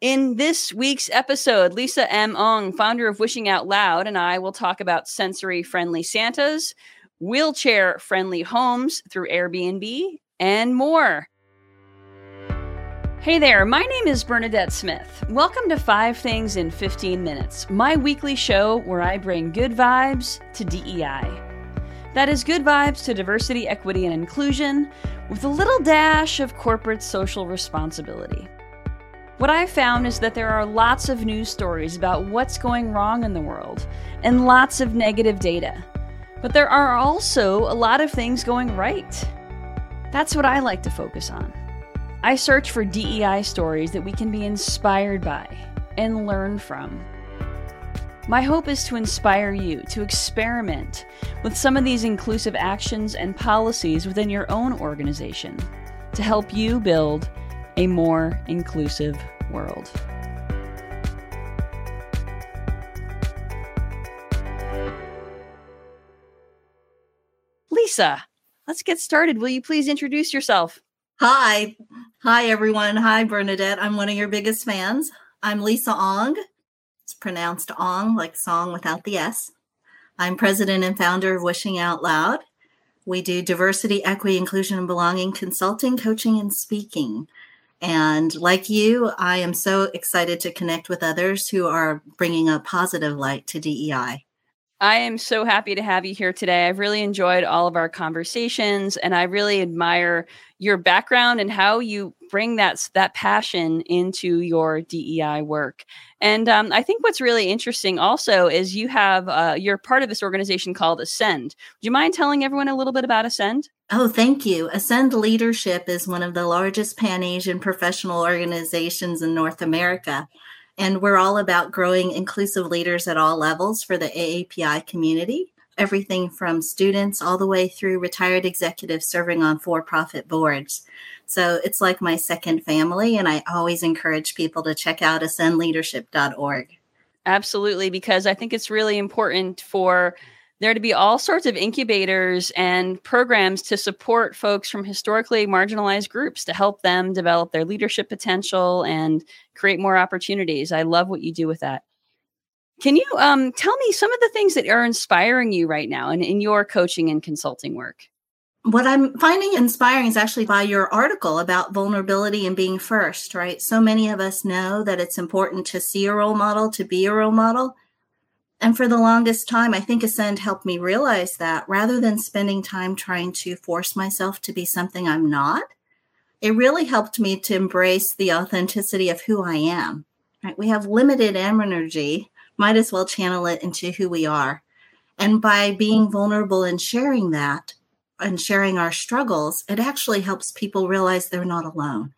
In this week's episode, Lisa M. Ong, founder of Wishing Out Loud, and I will talk about sensory friendly Santas, wheelchair friendly homes through Airbnb, and more. Hey there, my name is Bernadette Smith. Welcome to Five Things in 15 Minutes, my weekly show where I bring good vibes to DEI. That is good vibes to diversity, equity, and inclusion with a little dash of corporate social responsibility. What I've found is that there are lots of news stories about what's going wrong in the world and lots of negative data. But there are also a lot of things going right. That's what I like to focus on. I search for DEI stories that we can be inspired by and learn from. My hope is to inspire you to experiment with some of these inclusive actions and policies within your own organization to help you build a more inclusive world. Lisa, let's get started. Will you please introduce yourself? Hi. Hi, everyone. Hi, Bernadette. I'm one of your biggest fans. I'm Lisa Ong. It's pronounced Ong, like song without the S. I'm president and founder of Wishing Out Loud. We do diversity, equity, inclusion, and belonging consulting, coaching, and speaking. And like you, I am so excited to connect with others who are bringing a positive light to DEI. I am so happy to have you here today. I've really enjoyed all of our conversations and I really admire your background and how you bring that that passion into your DEI work. And um, I think what's really interesting also is you have uh, you're part of this organization called Ascend. Do you mind telling everyone a little bit about Ascend? Oh, thank you. Ascend Leadership is one of the largest Pan Asian professional organizations in North America. And we're all about growing inclusive leaders at all levels for the AAPI community, everything from students all the way through retired executives serving on for profit boards. So it's like my second family. And I always encourage people to check out ascendleadership.org. Absolutely, because I think it's really important for there to be all sorts of incubators and programs to support folks from historically marginalized groups to help them develop their leadership potential and create more opportunities. I love what you do with that. Can you um, tell me some of the things that are inspiring you right now in, in your coaching and consulting work? What I'm finding inspiring is actually by your article about vulnerability and being first, right? So many of us know that it's important to see a role model, to be a role model. And for the longest time, I think Ascend helped me realize that rather than spending time trying to force myself to be something I'm not, it really helped me to embrace the authenticity of who I am. Right? We have limited energy, might as well channel it into who we are. And by being vulnerable and sharing that and sharing our struggles, it actually helps people realize they're not alone.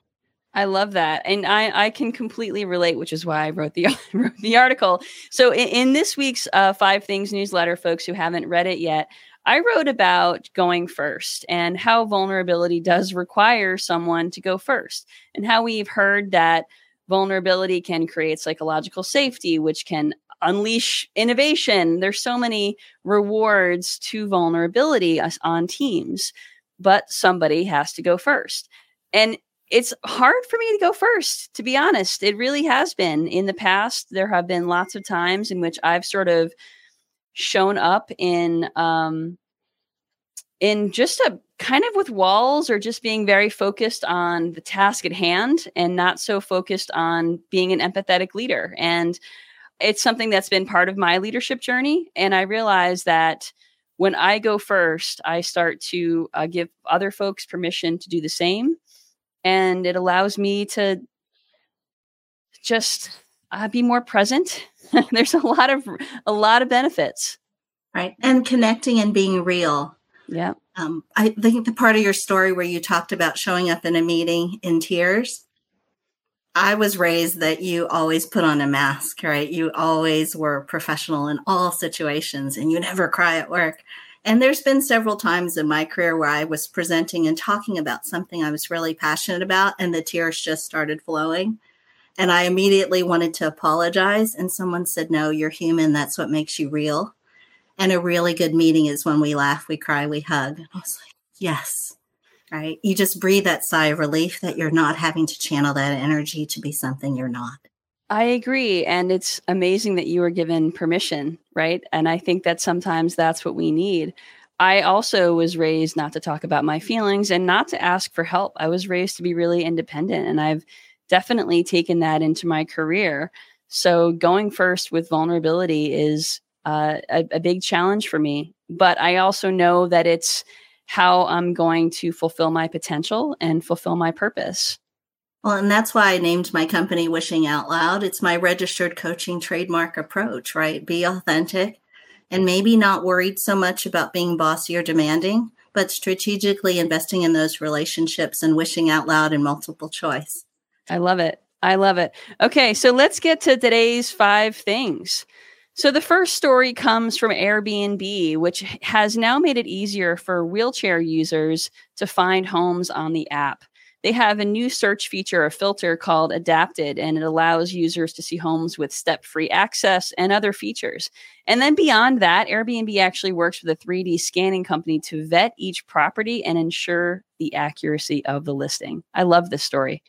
I love that, and I I can completely relate, which is why I wrote the wrote the article. So in, in this week's uh, Five Things newsletter, folks who haven't read it yet, I wrote about going first and how vulnerability does require someone to go first, and how we've heard that vulnerability can create psychological safety, which can unleash innovation. There's so many rewards to vulnerability on teams, but somebody has to go first. And it's hard for me to go first, to be honest. It really has been. In the past, there have been lots of times in which I've sort of shown up in um in just a kind of with walls or just being very focused on the task at hand and not so focused on being an empathetic leader. And it's something that's been part of my leadership journey. And I realize that when I go first, I start to uh, give other folks permission to do the same and it allows me to just uh, be more present. There's a lot of a lot of benefits, right? And connecting and being real. Yeah. Um, I think the part of your story where you talked about showing up in a meeting in tears. I was raised that you always put on a mask, right? You always were professional in all situations and you never cry at work. And there's been several times in my career where I was presenting and talking about something I was really passionate about, and the tears just started flowing. And I immediately wanted to apologize. And someone said, No, you're human. That's what makes you real. And a really good meeting is when we laugh, we cry, we hug. And I was like, Yes. Right. You just breathe that sigh of relief that you're not having to channel that energy to be something you're not. I agree. And it's amazing that you were given permission, right? And I think that sometimes that's what we need. I also was raised not to talk about my feelings and not to ask for help. I was raised to be really independent, and I've definitely taken that into my career. So, going first with vulnerability is uh, a, a big challenge for me. But I also know that it's how I'm going to fulfill my potential and fulfill my purpose. Well, and that's why I named my company Wishing Out Loud. It's my registered coaching trademark approach, right? Be authentic and maybe not worried so much about being bossy or demanding, but strategically investing in those relationships and wishing out loud in multiple choice. I love it. I love it. Okay, so let's get to today's five things. So, the first story comes from Airbnb, which has now made it easier for wheelchair users to find homes on the app they have a new search feature, a filter called Adapted, and it allows users to see homes with step free access and other features. And then beyond that, Airbnb actually works with a 3D scanning company to vet each property and ensure the accuracy of the listing. I love this story.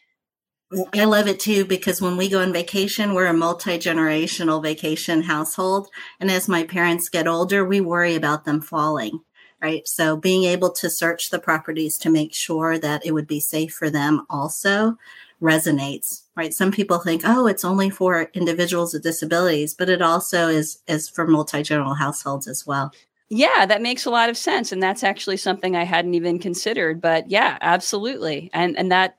Mm, I love it too because when we go on vacation, we're a multi generational vacation household. And as my parents get older, we worry about them falling right? So being able to search the properties to make sure that it would be safe for them also resonates, right? Some people think, oh, it's only for individuals with disabilities, but it also is is for multi-generational households as well. Yeah, that makes a lot of sense. And that's actually something I hadn't even considered. But yeah, absolutely. And and that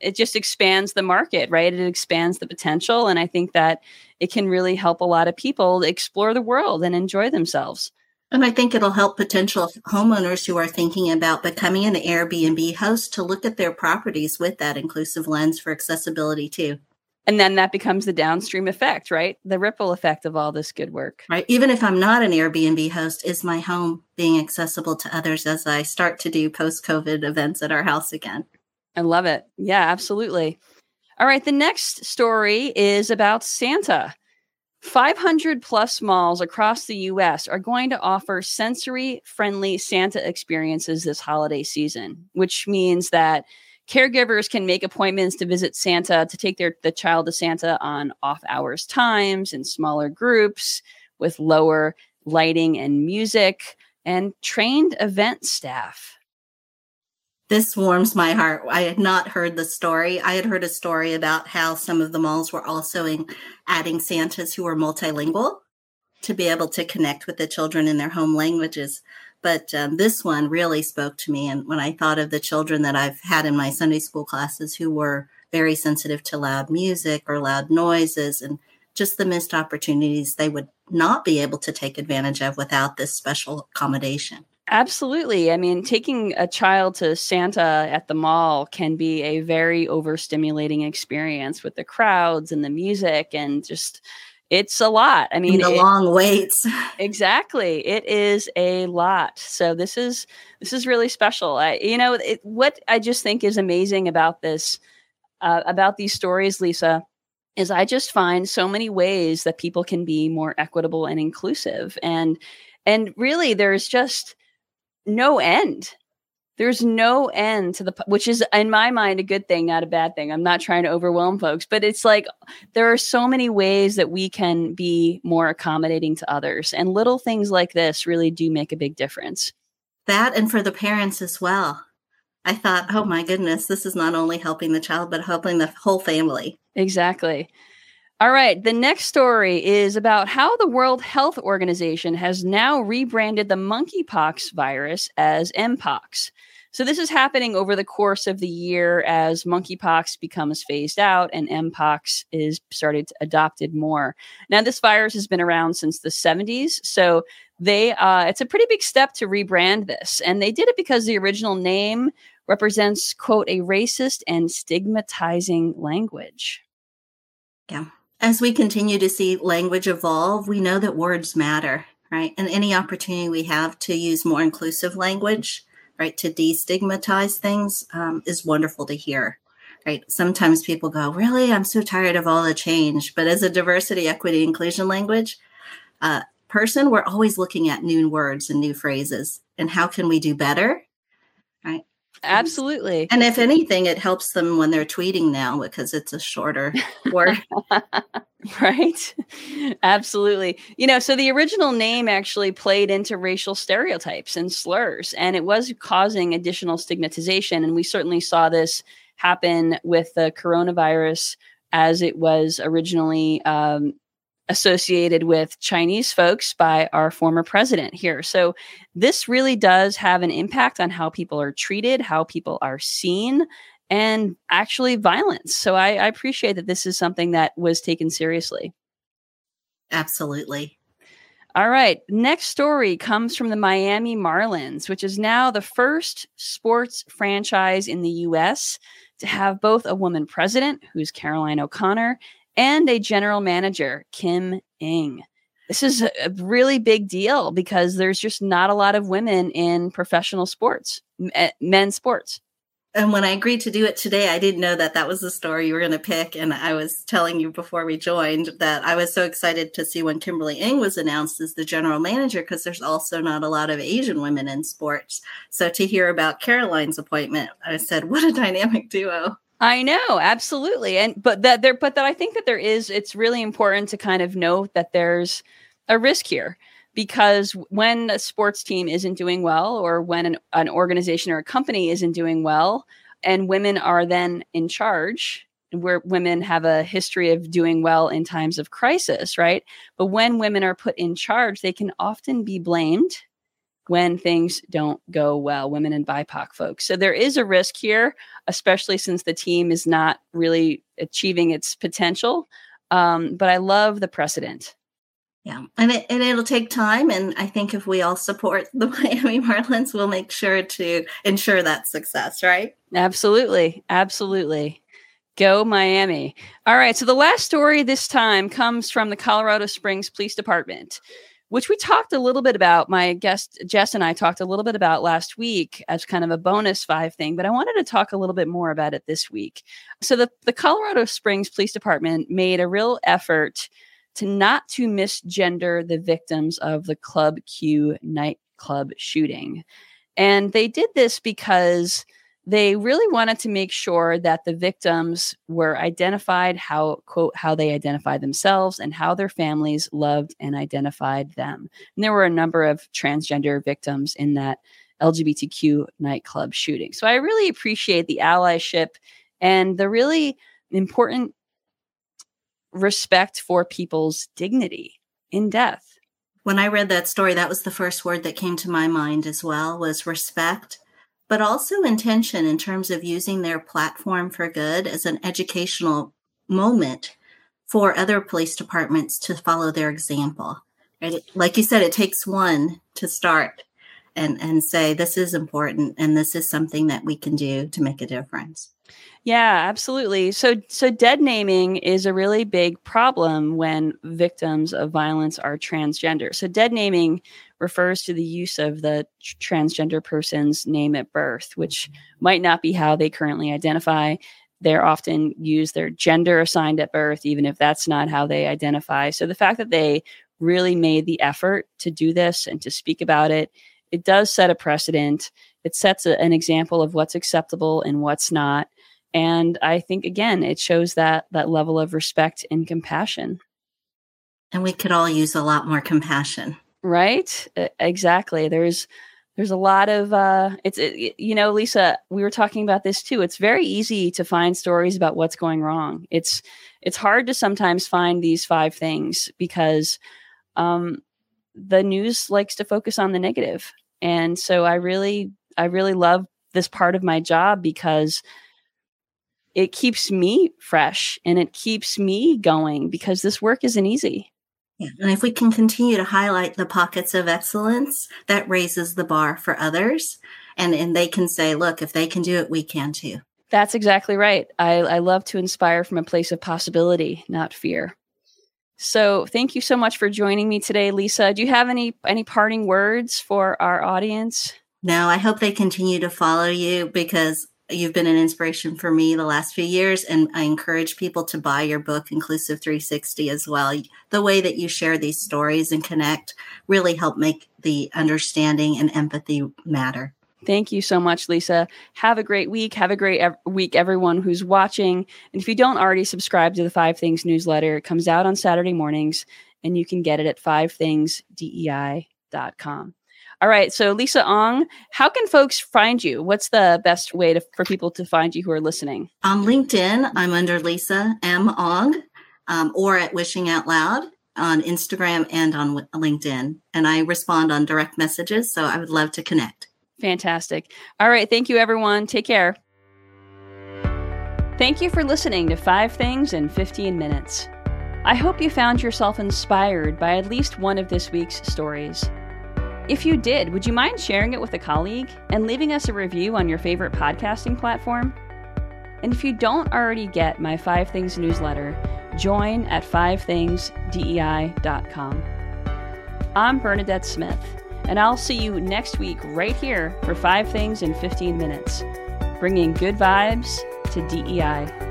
it just expands the market, right? It expands the potential. And I think that it can really help a lot of people explore the world and enjoy themselves. And I think it'll help potential homeowners who are thinking about becoming an Airbnb host to look at their properties with that inclusive lens for accessibility too. And then that becomes the downstream effect, right? The ripple effect of all this good work. Right. Even if I'm not an Airbnb host, is my home being accessible to others as I start to do post COVID events at our house again? I love it. Yeah, absolutely. All right. The next story is about Santa. 500 plus malls across the US are going to offer sensory friendly Santa experiences this holiday season, which means that caregivers can make appointments to visit Santa to take their the child to Santa on off hours times in smaller groups with lower lighting and music and trained event staff this warms my heart. I had not heard the story. I had heard a story about how some of the malls were also in, adding Santas who were multilingual to be able to connect with the children in their home languages. But um, this one really spoke to me. And when I thought of the children that I've had in my Sunday school classes who were very sensitive to loud music or loud noises and just the missed opportunities they would not be able to take advantage of without this special accommodation. Absolutely. I mean, taking a child to Santa at the mall can be a very overstimulating experience with the crowds and the music and just it's a lot. I mean, and the it, long waits. Exactly. It is a lot. So this is this is really special. I you know, it, what I just think is amazing about this uh, about these stories, Lisa, is I just find so many ways that people can be more equitable and inclusive and and really there's just no end. There's no end to the, which is in my mind a good thing, not a bad thing. I'm not trying to overwhelm folks, but it's like there are so many ways that we can be more accommodating to others. And little things like this really do make a big difference. That and for the parents as well. I thought, oh my goodness, this is not only helping the child, but helping the whole family. Exactly. All right. The next story is about how the World Health Organization has now rebranded the monkeypox virus as Mpox. So, this is happening over the course of the year as monkeypox becomes phased out and Mpox is started adopted more. Now, this virus has been around since the 70s. So, they uh, it's a pretty big step to rebrand this. And they did it because the original name represents, quote, a racist and stigmatizing language. Yeah. As we continue to see language evolve, we know that words matter, right? And any opportunity we have to use more inclusive language, right, to destigmatize things um, is wonderful to hear, right? Sometimes people go, Really? I'm so tired of all the change. But as a diversity, equity, inclusion language uh, person, we're always looking at new words and new phrases. And how can we do better? Right? Absolutely. And if anything, it helps them when they're tweeting now because it's a shorter word. right. Absolutely. You know, so the original name actually played into racial stereotypes and slurs, and it was causing additional stigmatization. And we certainly saw this happen with the coronavirus as it was originally um, associated with Chinese folks by our former president here. So this really does have an impact on how people are treated, how people are seen, and actually violence. So I, I appreciate that this is something that was taken seriously. Absolutely. All right. Next story comes from the Miami Marlins, which is now the first sports franchise in the U.S. to have both a woman president, who's Caroline O'Connor, and a general manager, Kim Ng. This is a really big deal because there's just not a lot of women in professional sports, eh, men's sports. And when I agreed to do it today, I didn't know that that was the story you were going to pick. And I was telling you before we joined that I was so excited to see when Kimberly Ng was announced as the general manager because there's also not a lot of Asian women in sports. So to hear about Caroline's appointment, I said, what a dynamic duo. I know, absolutely. And but that there but that I think that there is it's really important to kind of note that there's a risk here because when a sports team isn't doing well or when an, an organization or a company isn't doing well and women are then in charge where women have a history of doing well in times of crisis, right? But when women are put in charge, they can often be blamed when things don't go well, women and BIPOC folks. So there is a risk here, especially since the team is not really achieving its potential. Um, but I love the precedent. Yeah, and it and it'll take time, and I think if we all support the Miami Marlins, we'll make sure to ensure that success. Right? Absolutely, absolutely. Go Miami. All right. So the last story this time comes from the Colorado Springs Police Department which we talked a little bit about. My guest Jess and I talked a little bit about last week as kind of a bonus five thing, but I wanted to talk a little bit more about it this week. So the, the Colorado Springs Police Department made a real effort to not to misgender the victims of the Club Q nightclub shooting. And they did this because they really wanted to make sure that the victims were identified how quote how they identified themselves and how their families loved and identified them. And there were a number of transgender victims in that lgbtq nightclub shooting. So i really appreciate the allyship and the really important respect for people's dignity in death. When i read that story that was the first word that came to my mind as well was respect but also intention in terms of using their platform for good as an educational moment for other police departments to follow their example. Right? Like you said, it takes one to start and, and say, this is important and this is something that we can do to make a difference. Yeah, absolutely. So so dead naming is a really big problem when victims of violence are transgender. So dead naming refers to the use of the transgender person's name at birth, which mm-hmm. might not be how they currently identify. They're often use their gender assigned at birth, even if that's not how they identify. So the fact that they really made the effort to do this and to speak about it, it does set a precedent. It sets a, an example of what's acceptable and what's not. And I think again, it shows that that level of respect and compassion. And we could all use a lot more compassion right? Exactly. There's there's a lot of uh it's it, you know lisa we were talking about this too. It's very easy to find stories about what's going wrong. It's it's hard to sometimes find these five things because um the news likes to focus on the negative. And so i really i really love this part of my job because it keeps me fresh and it keeps me going because this work isn't easy yeah. And if we can continue to highlight the pockets of excellence, that raises the bar for others. And, and they can say, look, if they can do it, we can too. That's exactly right. I, I love to inspire from a place of possibility, not fear. So thank you so much for joining me today, Lisa. Do you have any any parting words for our audience? No, I hope they continue to follow you because You've been an inspiration for me the last few years, and I encourage people to buy your book, Inclusive 360, as well. The way that you share these stories and connect really help make the understanding and empathy matter. Thank you so much, Lisa. Have a great week. Have a great ev- week, everyone who's watching. And if you don't already subscribe to the Five Things newsletter, it comes out on Saturday mornings and you can get it at fivethingsdei.com. All right. So, Lisa Ong, how can folks find you? What's the best way to, for people to find you who are listening? On LinkedIn, I'm under Lisa M. Ong um, or at Wishing Out Loud on Instagram and on LinkedIn. And I respond on direct messages. So, I would love to connect. Fantastic. All right. Thank you, everyone. Take care. Thank you for listening to Five Things in 15 Minutes. I hope you found yourself inspired by at least one of this week's stories. If you did, would you mind sharing it with a colleague and leaving us a review on your favorite podcasting platform? And if you don't already get my Five Things newsletter, join at fivethingsdei.com. I'm Bernadette Smith and I'll see you next week right here for Five Things in 15 Minutes, bringing good vibes to DEI